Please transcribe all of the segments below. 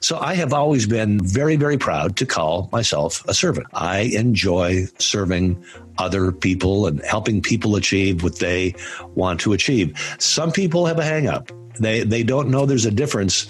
So I have always been very, very proud to call myself a servant. I enjoy serving other people and helping people achieve what they want to achieve. Some people have a hang up. They, they don't know there's a difference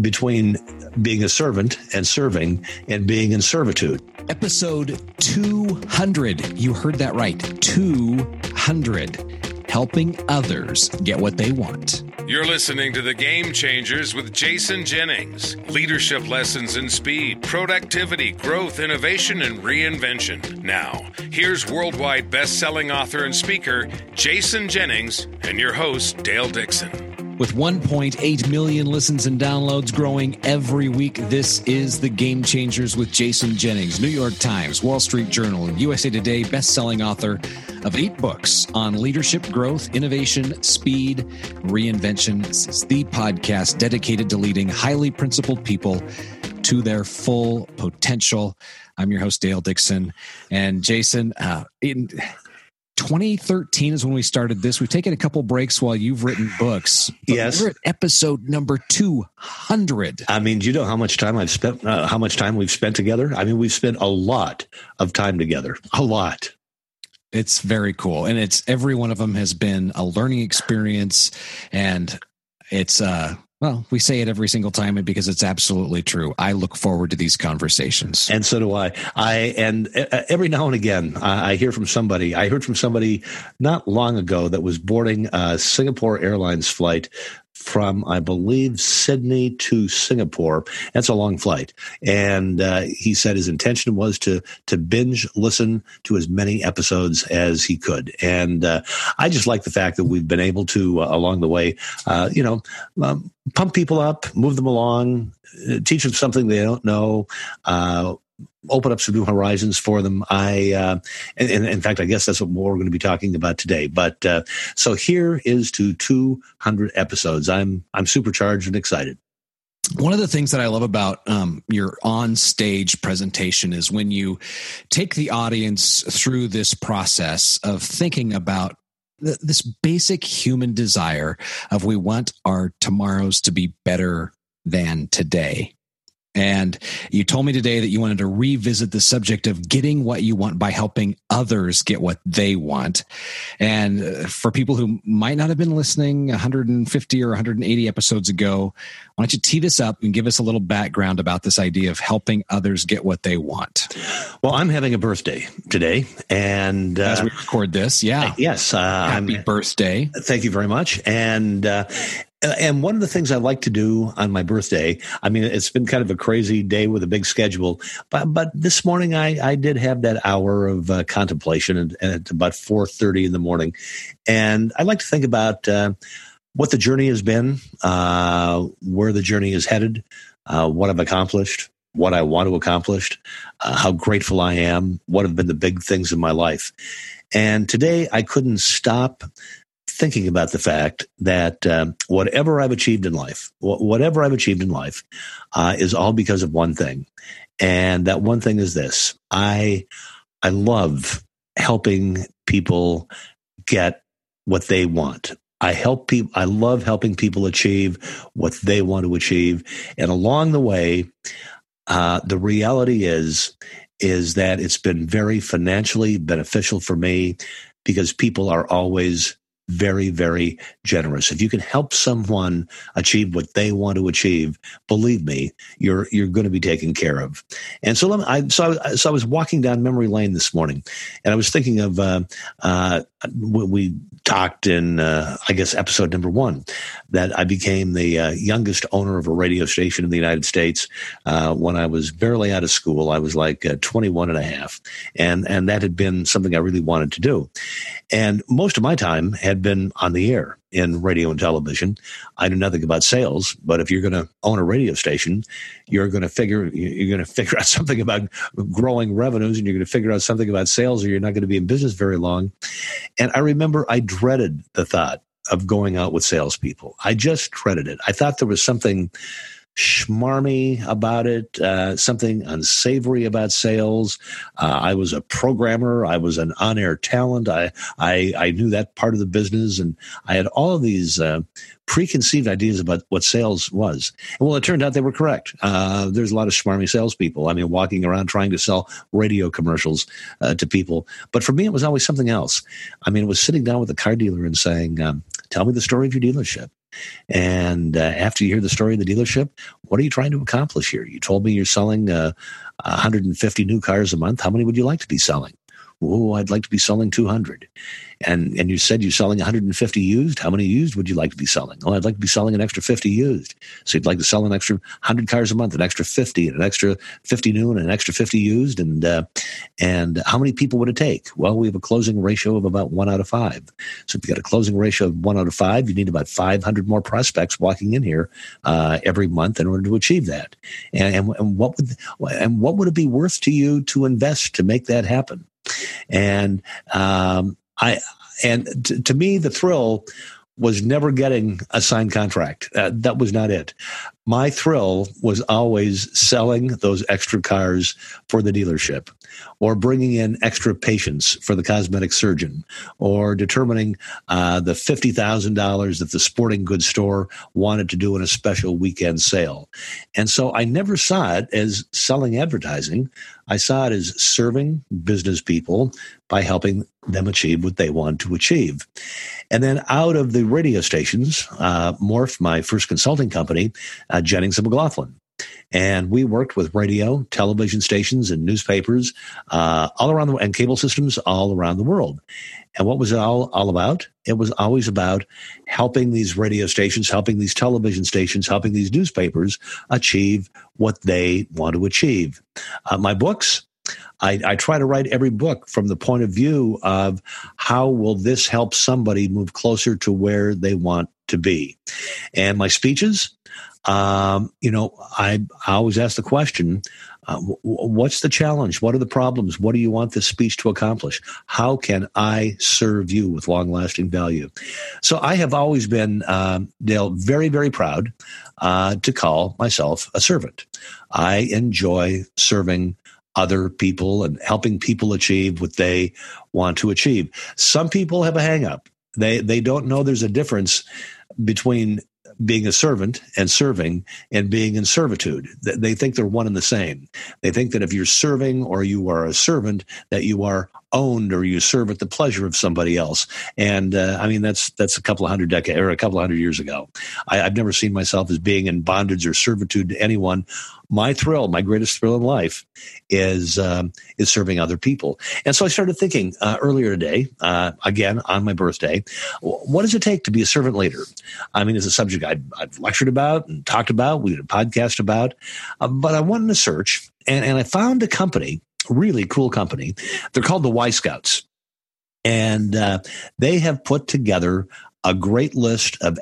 between being a servant and serving and being in servitude. Episode 200. You heard that right. 200 helping others get what they want. You're listening to The Game Changers with Jason Jennings. Leadership lessons in speed, productivity, growth, innovation, and reinvention. Now, here's worldwide best-selling author and speaker Jason Jennings and your host Dale Dixon. With 1.8 million listens and downloads growing every week, this is The Game Changers with Jason Jennings, New York Times, Wall Street Journal, and USA Today best-selling author of eight books on leadership, growth, innovation, speed, reinvention. This is the podcast dedicated to leading highly principled people to their full potential. I'm your host, Dale Dixon. And Jason, uh, in, 2013 is when we started this. We've taken a couple breaks while you've written books. yes, we're at episode number 200. I mean, do you know how much time I've spent? Uh, how much time we've spent together? I mean, we've spent a lot of time together. A lot. It's very cool, and it's every one of them has been a learning experience, and it's uh well, we say it every single time because it's absolutely true. I look forward to these conversations. And so do I. I and uh, every now and again I hear from somebody. I heard from somebody not long ago that was boarding a Singapore Airlines flight from, I believe, Sydney to Singapore. That's a long flight. And uh, he said his intention was to to binge listen to as many episodes as he could. And uh, I just like the fact that we've been able to, uh, along the way, uh, you know, um, pump people up, move them along, uh, teach them something they don't know uh, open up some new horizons for them. I, uh, and, and, in fact, I guess that's what we're going to be talking about today. But uh, so here is to 200 episodes. I'm I'm supercharged and excited. One of the things that I love about um, your on stage presentation is when you take the audience through this process of thinking about this basic human desire of we want our tomorrows to be better than today and you told me today that you wanted to revisit the subject of getting what you want by helping others get what they want. And uh, for people who might not have been listening 150 or 180 episodes ago, why don't you tee this up and give us a little background about this idea of helping others get what they want? Well, I'm having a birthday today, and uh, as we record this, yeah, yes, uh, happy I'm, birthday! Thank you very much. And uh, and one of the things I like to do on my birthday, I mean, it's been kind of a crazy day with a big schedule, but but this morning I, I did have that hour of uh, contemplation at, at about four thirty in the morning, and I like to think about uh, what the journey has been, uh, where the journey is headed, uh, what I've accomplished, what I want to accomplish, uh, how grateful I am, what have been the big things in my life, and today I couldn't stop thinking about the fact that um, whatever I've achieved in life, wh- whatever I've achieved in life, uh, is all because of one thing, and that one thing is this: I I love helping people get what they want. I help people. I love helping people achieve what they want to achieve, and along the way, uh, the reality is is that it's been very financially beneficial for me because people are always very, very generous. If you can help someone achieve what they want to achieve, believe me, you're you're going to be taken care of. And so, me, I so I, so I was walking down memory lane this morning, and I was thinking of uh, uh, we talked in uh, I guess episode number one that I became the uh, youngest owner of a radio station in the United States uh, when I was barely out of school. I was like uh, 21 and a half, and and that had been something I really wanted to do. And most of my time had been on the air in radio and television. I knew nothing about sales, but if you're going to own a radio station, you're going to figure you're going to figure out something about growing revenues, and you're going to figure out something about sales, or you're not going to be in business very long. And I remember I dreaded the thought of going out with salespeople. I just dreaded it. I thought there was something schmarmy about it, uh, something unsavory about sales. Uh, I was a programmer. I was an on-air talent. I, I, I knew that part of the business, and I had all of these uh, preconceived ideas about what sales was. And well, it turned out they were correct. Uh, there's a lot of smarmy salespeople. I mean, walking around trying to sell radio commercials uh, to people. But for me, it was always something else. I mean, it was sitting down with a car dealer and saying, um, "Tell me the story of your dealership." And uh, after you hear the story of the dealership, what are you trying to accomplish here? You told me you're selling uh, 150 new cars a month. How many would you like to be selling? Oh, I'd like to be selling 200 and and you said you're selling 150 used. How many used would you like to be selling? Oh, I'd like to be selling an extra 50 used. So you'd like to sell an extra 100 cars a month, an extra 50, and an extra 50 new, and an extra 50 used. And uh, and how many people would it take? Well, we have a closing ratio of about one out of five. So if you got a closing ratio of one out of five, you need about 500 more prospects walking in here uh, every month in order to achieve that. And, and and what would and what would it be worth to you to invest to make that happen? And um, I and t- to me, the thrill was never getting a signed contract. Uh, that was not it. My thrill was always selling those extra cars for the dealership or bringing in extra patients for the cosmetic surgeon or determining uh, the $50,000 that the sporting goods store wanted to do in a special weekend sale. And so I never saw it as selling advertising. I saw it as serving business people by helping them achieve what they want to achieve. And then out of the radio stations, uh, morphed my first consulting company, uh, Jennings and McLaughlin. And we worked with radio, television stations, and newspapers uh, all around the and cable systems all around the world. And what was it all, all about? It was always about helping these radio stations, helping these television stations, helping these newspapers achieve what they want to achieve. Uh, my books, I, I, try to write every book from the point of view of how will this help somebody move closer to where they want to be. And my speeches, um, you know, I, I always ask the question, uh, what's the challenge? What are the problems? What do you want this speech to accomplish? How can I serve you with long lasting value? So I have always been, um, Dale, very, very proud uh, to call myself a servant. I enjoy serving other people and helping people achieve what they want to achieve. Some people have a hangup. They they don't know there's a difference between being a servant and serving and being in servitude. They think they're one and the same. They think that if you're serving or you are a servant, that you are owned or you serve at the pleasure of somebody else. And uh, I mean, that's that's a couple of hundred decades or a couple of hundred years ago. I, have never seen myself as being in bondage or servitude to anyone. My thrill, my greatest thrill in life, is um, is serving other people. And so I started thinking uh, earlier today, uh, again on my birthday, what does it take to be a servant leader? I mean, it's a subject I've, I've lectured about and talked about. We did a podcast about, uh, but I went in a search and, and I found a company really cool company. They're called the Y Scouts. And uh, they have put together a great list of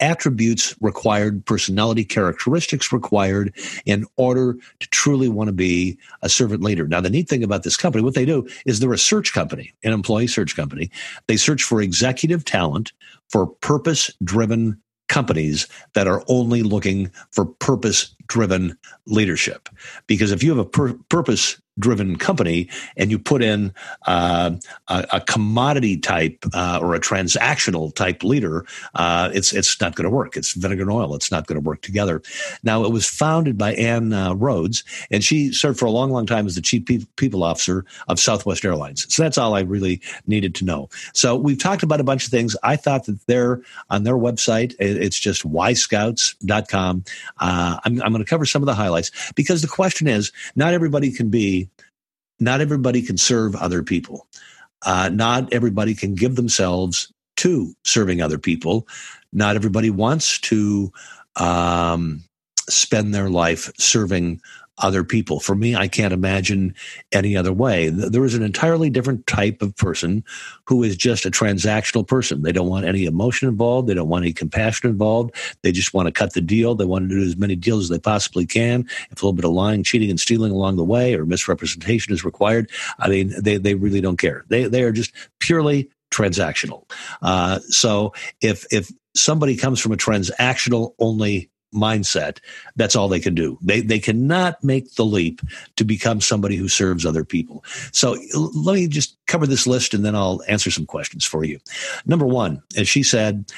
attributes required, personality characteristics required in order to truly want to be a servant leader. Now, the neat thing about this company, what they do is they're a search company, an employee search company. They search for executive talent for purpose driven companies that are only looking for purpose driven leadership. Because if you have a pur- purpose driven company and you put in uh, a, a, commodity type uh, or a transactional type leader, uh, it's it's not going to work. It's vinegar and oil. It's not going to work together. Now, it was founded by Ann uh, Rhoades, and she served for a long, long time as the chief pe- people officer of Southwest Airlines. So that's all I really needed to know. So we've talked about a bunch of things. I thought that they're on their website. It's just yscouts.com. Uh, I'm, I'm going to cover some of the highlights because the question is not everybody can be, not everybody can serve other people. Uh, not everybody can give themselves to serving other people. Not everybody wants to um, spend their life serving other people. For me, I can't imagine any other way. There is an entirely different type of person who is just a transactional person. They don't want any emotion involved. They don't want any compassion involved. They just want to cut the deal. They want to do as many deals as they possibly can. If a little bit of lying, cheating, and stealing along the way or misrepresentation is required, I mean, they, they really don't care. They, they are just purely transactional. Uh, so if, if somebody comes from a transactional only mindset, that's all they can do. They they cannot make the leap to become somebody who serves other people. So let me just cover this list and then I'll answer some questions for you. Number one, as she said,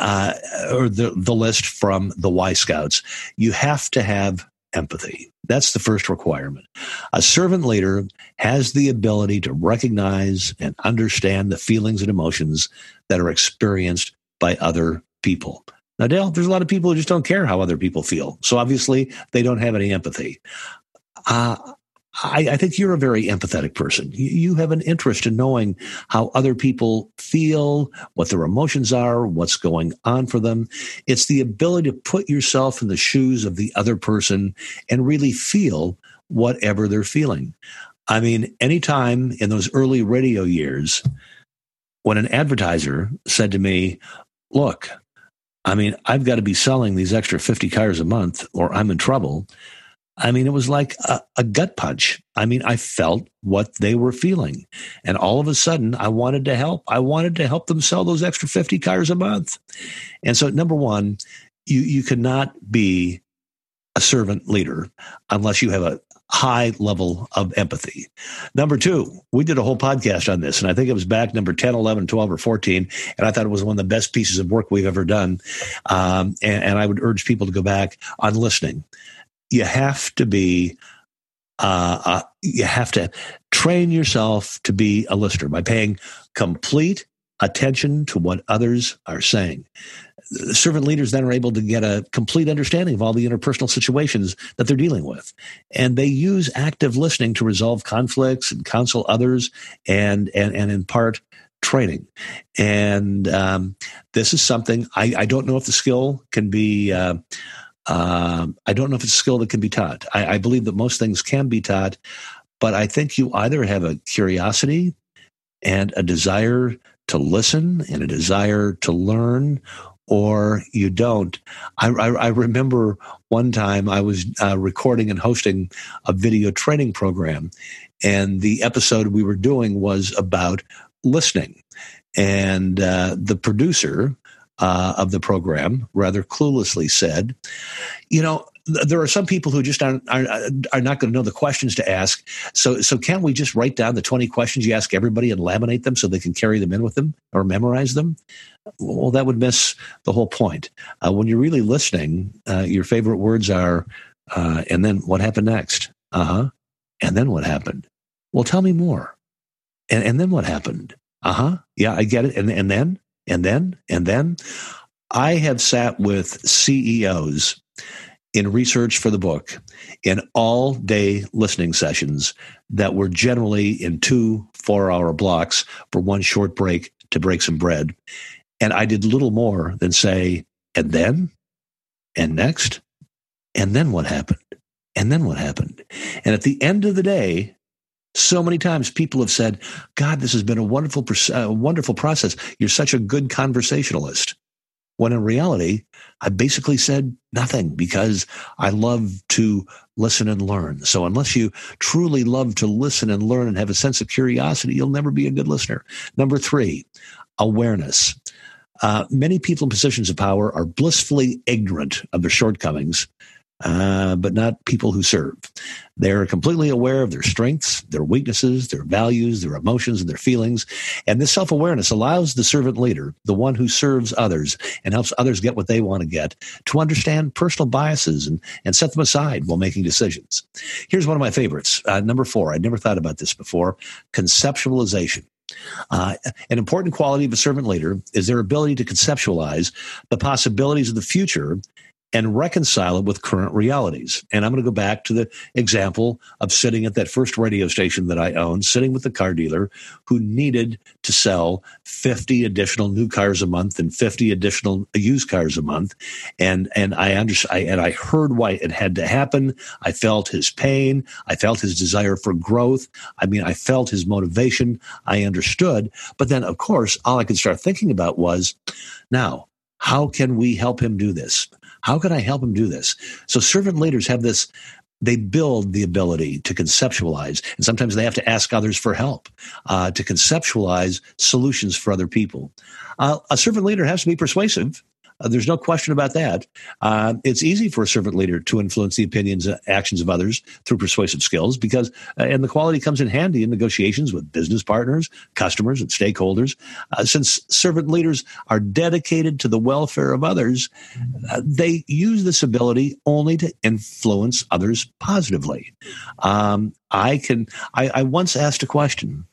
uh, or the the list from the Y Scouts, you have to have empathy. That's the first requirement. A servant leader has the ability to recognize and understand the feelings and emotions that are experienced by other people. Now, Dale, there's a lot of people who just don't care how other people feel. So obviously, they don't have any empathy. Uh, I, I, think you're a very empathetic person. You, you have an interest in knowing how other people feel, what their emotions are, what's going on for them. It's the ability to put yourself in the shoes of the other person and really feel whatever they're feeling. I mean, anytime in those early radio years, when an advertiser said to me, Look, I mean, I've got to be selling these extra 50 cars a month or I'm in trouble. I mean, it was like a, a, gut punch. I mean, I felt what they were feeling. And all of a sudden, I wanted to help. I wanted to help them sell those extra 50 cars a month. And so, number one, you, you cannot be a servant leader unless you have a high level of empathy. Number two, we did a whole podcast on this, and I think it was back number 10, 11, 12, or 14. And I thought it was one of the best pieces of work we've ever done. Um, and, and I would urge people to go back on listening you have to be uh, uh, you have to train yourself to be a listener by paying complete attention to what others are saying. Servant leaders then are able to get a complete understanding of all the interpersonal situations that they're dealing with. And they use active listening to resolve conflicts and counsel others and, and, and in part, training. And um, this is something I, I, don't know if the skill can be. Uh, um, I don't know if it's a skill that can be taught. I, I believe that most things can be taught, but I think you either have a curiosity and a desire to listen and a desire to learn, or you don't. I, I, I remember one time I was uh, recording and hosting a video training program, and the episode we were doing was about listening. And uh, the producer uh, of the program rather cluelessly said, you know, there are some people who just aren't, are, are not going to know the questions to ask. So, so can't we just write down the 20 questions you ask everybody and laminate them so they can carry them in with them or memorize them? Well, that would miss the whole point. Uh, when you're really listening, uh, your favorite words are, uh, and then what happened next? Uh huh. And then what happened? Well, tell me more. And, and then what happened? Uh huh. Yeah, I get it. And, and then? and then, and then. I have sat with CEOs in research for the book in all day listening sessions that were generally in two four hour blocks for one short break to break some bread. And I did little more than say, and then, and next, and then what happened? And then what happened? And at the end of the day, so many times people have said, God, this has been a wonderful, uh, wonderful process. You're such a good conversationalist. When in reality, I basically said nothing because I love to listen and learn. So unless you truly love to listen and learn and have a sense of curiosity, you'll never be a good listener. Number three, awareness. Uh, many people in positions of power are blissfully ignorant of their shortcomings uh, but not people who serve. They're completely aware of their strengths, their weaknesses, their values, their emotions, and their feelings. And this self awareness allows the servant leader, the one who serves others and helps others get what they want to get, to understand personal biases and, and set them aside while making decisions. Here's one of my favorites. Uh, number four, I'd never thought about this before conceptualization. Uh, an important quality of a servant leader is their ability to conceptualize the possibilities of the future and reconcile it with current realities. And I'm going to go back to the example of sitting at that first radio station that I owned, sitting with the car dealer who needed to sell 50 additional new cars a month and 50 additional used cars a month. And, and I understand, and I heard why it had to happen. I felt his pain. I felt his desire for growth. I mean, I felt his motivation. I understood. But then, of course, all I could start thinking about was now, how can we help him do this? How can I help him do this? So servant leaders have this they build the ability to conceptualize, and sometimes they have to ask others for help uh, to conceptualize solutions for other people. Uh, a servant leader has to be persuasive. Uh, there's no question about that. Uh, it's easy for a servant leader to influence the opinions and actions of others through persuasive skills because, uh, and the quality comes in handy in negotiations with business partners, customers, and stakeholders. Uh, since servant leaders are dedicated to the welfare of others, uh, they use this ability only to influence others positively. Um, I can. I, I once asked a question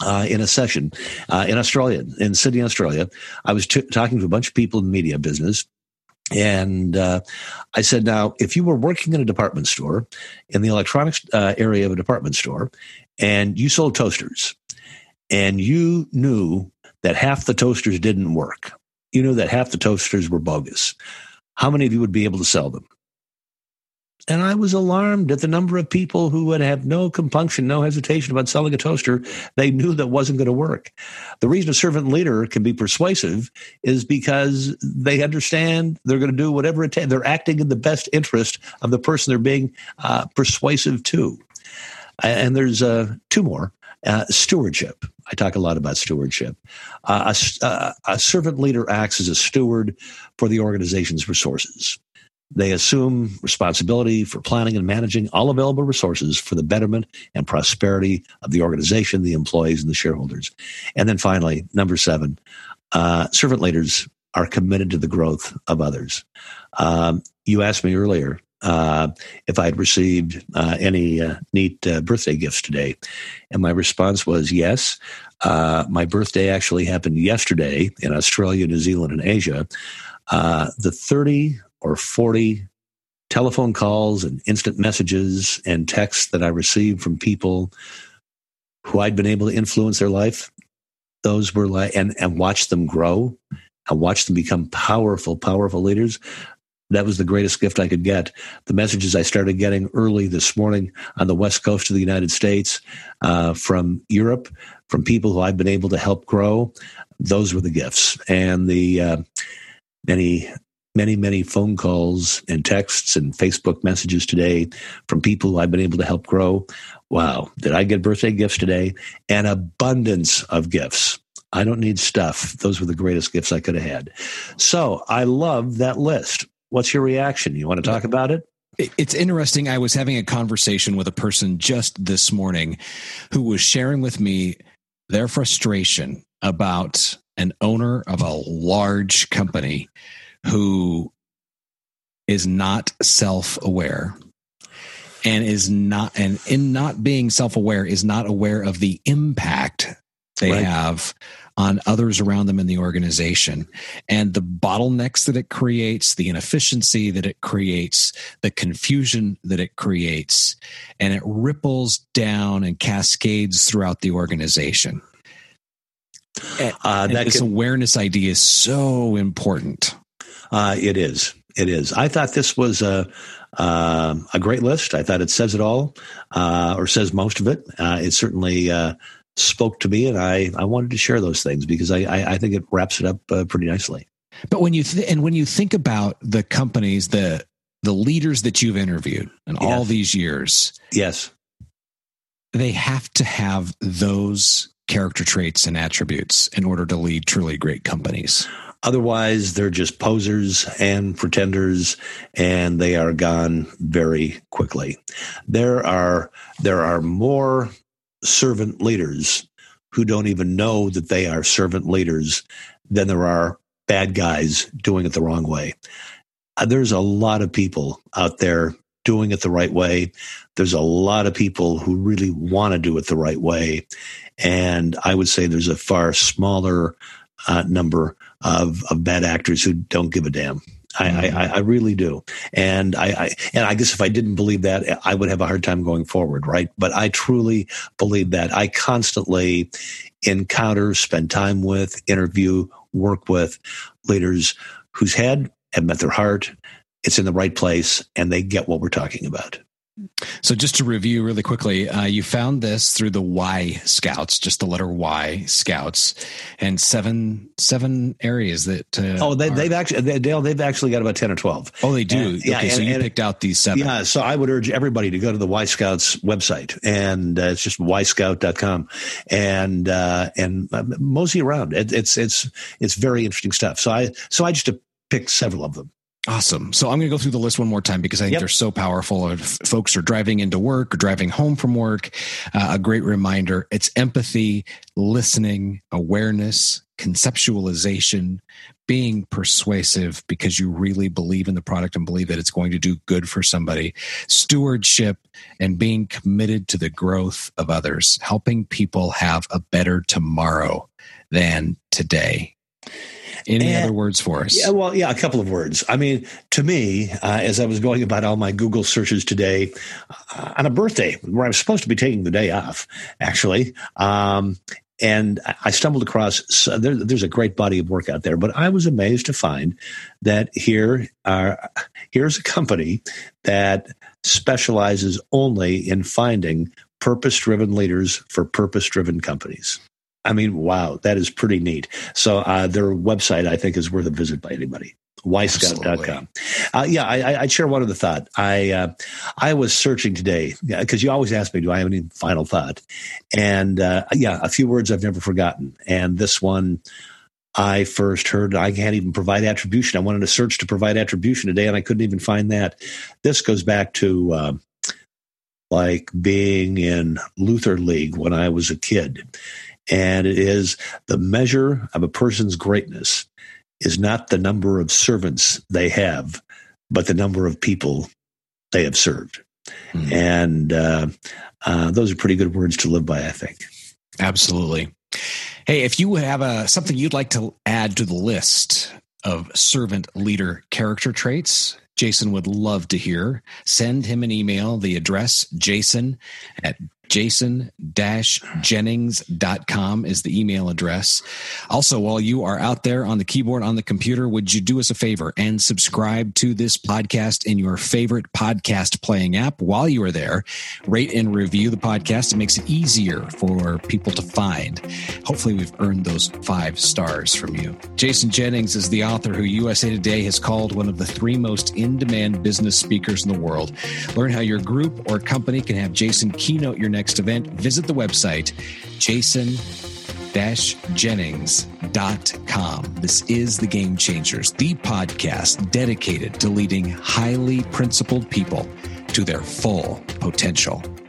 uh, in a session uh, in Australia, in Sydney, Australia. I was t- talking to a bunch of people in the media business. And uh, I said, now, if you were working in a department store, in the electronics uh, area of a department store, and you sold toasters, and you knew that half the toasters didn't work, you knew that half the toasters were bogus, how many of you would be able to sell them? And I was alarmed at the number of people who would have no compunction, no hesitation about selling a toaster they knew that wasn't going to work. The reason a servant leader can be persuasive is because they understand they're going to do whatever it takes. They're acting in the best interest of the person they're being uh, persuasive to. And there's uh, two more. Uh, stewardship. I talk a lot about stewardship. Uh, a, uh, a servant leader acts as a steward for the organization's resources. They assume responsibility for planning and managing all available resources for the betterment and prosperity of the organization, the employees, and the shareholders. And then finally, number seven, uh, servant leaders are committed to the growth of others. Um, you asked me earlier uh, if I had received uh, any uh, neat uh, birthday gifts today. And my response was yes. Uh, my birthday actually happened yesterday in Australia, New Zealand, and Asia. The 30 or 40 telephone calls and instant messages and texts that I received from people who I'd been able to influence their life. Those were like, and, and watch them grow and watch them become powerful, powerful leaders. That was the greatest gift I could get. The messages I started getting early this morning on the west coast of the United States uh, from Europe, from people who I've been able to help grow, those were the gifts. And the uh, many many, many phone calls and texts and Facebook messages today from people I've been able to help grow. Wow, did I get birthday gifts today? An abundance of gifts. I don't need stuff. Those were the greatest gifts I could have had. So I love that list. What's your reaction? You want to talk about it? It's interesting. I was having a conversation with a person just this morning who was sharing with me their frustration about an owner of a large company who is not self aware and is not and in not being self aware is not aware of the impact they right. have on others around them in the organization and the bottlenecks that it creates, the inefficiency that it creates, the confusion that it creates, and it ripples down and cascades throughout the organization. Uh, that this could, awareness idea is so important. Uh, it is. It is. I thought this was a uh, a great list. I thought it says it all, uh, or says most of it. Uh, it certainly uh, spoke to me, and I I wanted to share those things because I I, I think it wraps it up uh, pretty nicely. But when you th- and when you think about the companies, the the leaders that you've interviewed in yes. all these years, yes, they have to have those character traits and attributes in order to lead truly great companies. Otherwise, they're just posers and pretenders, and they are gone very quickly. There are there are more servant leaders who don't even know that they are servant leaders than there are bad guys doing it the wrong way. Uh, there's a lot of people out there doing it the right way. There's a lot of people who really want to do it the right way. And I would say there's a far smaller uh, number of, of bad actors who don't give a damn. I, mm-hmm. I, I, really do, and I, I, and I guess if I didn't believe that, I would have a hard time going forward, right? But I truly believe that. I constantly encounter, spend time with, interview, work with leaders whose head have met their heart. It's in the right place, and they get what we're talking about. So, just to review really quickly, uh, you found this through the Y Scouts, just the letter Y Scouts, and seven seven areas that. Uh, oh, they, have actually they, Dale. They've actually got about ten or twelve. Oh, they do. And, yeah, okay, and, so you and, picked out these seven. Yeah. So I would urge everybody to go to the Y Scouts website, and uh, it's just yscout.com, and uh, and uh, mosey around. It, it's it's it's very interesting stuff. So I so I just picked several of them. Awesome. So I'm going to go through the list one more time because I think yep. they're so powerful. If folks are driving into work or driving home from work, uh, a great reminder it's empathy, listening, awareness, conceptualization, being persuasive because you really believe in the product and believe that it's going to do good for somebody, stewardship, and being committed to the growth of others, helping people have a better tomorrow than today. Any and, other words for us? Yeah, well, yeah, a couple of words. I mean, to me, uh, as I was going about all my Google searches today, uh, on a birthday where I'm supposed to be taking the day off, actually, um, and I stumbled across there, there's a great body of work out there, but I was amazed to find that here are here's a company that specializes only in finding purpose-driven leaders for purpose-driven companies. I mean, wow, that is pretty neat. So uh, their website, I think, is worth a visit by anybody. yscout.com. Uh, yeah, I, I share one other thought. I uh, I was searching today because you always ask me, do I have any final thought? And uh, yeah, a few words I've never forgotten. And this one I first heard, I can't even provide attribution. I wanted to search to provide attribution today, and I couldn't even find that. This goes back to uh, like being in Luther League when I was a kid and it is the measure of a person's greatness is not the number of servants they have, but the number of people they have served. Mm. And uh, uh, those are pretty good words to live by, I think. Absolutely. Hey, if you have a, uh, something you'd like to add to the list of servant leader character traits, Jason would love to hear. Send him an email. The address, jason at jason-jennings.com is the email address. Also, while you are out there on the keyboard on the computer, would you do us a favor and subscribe to this podcast in your favorite podcast playing app while you are there? Rate and review the podcast. It makes it easier for people to find. Hopefully, we've earned those five stars from you. Jason Jennings is the author who USA Today has called one of the three most in demand business speakers in the world. Learn how your group or company can have Jason keynote your next event, visit the website jason jennings.com. This is The Game Changers, the podcast dedicated to leading highly principled people to their full potential.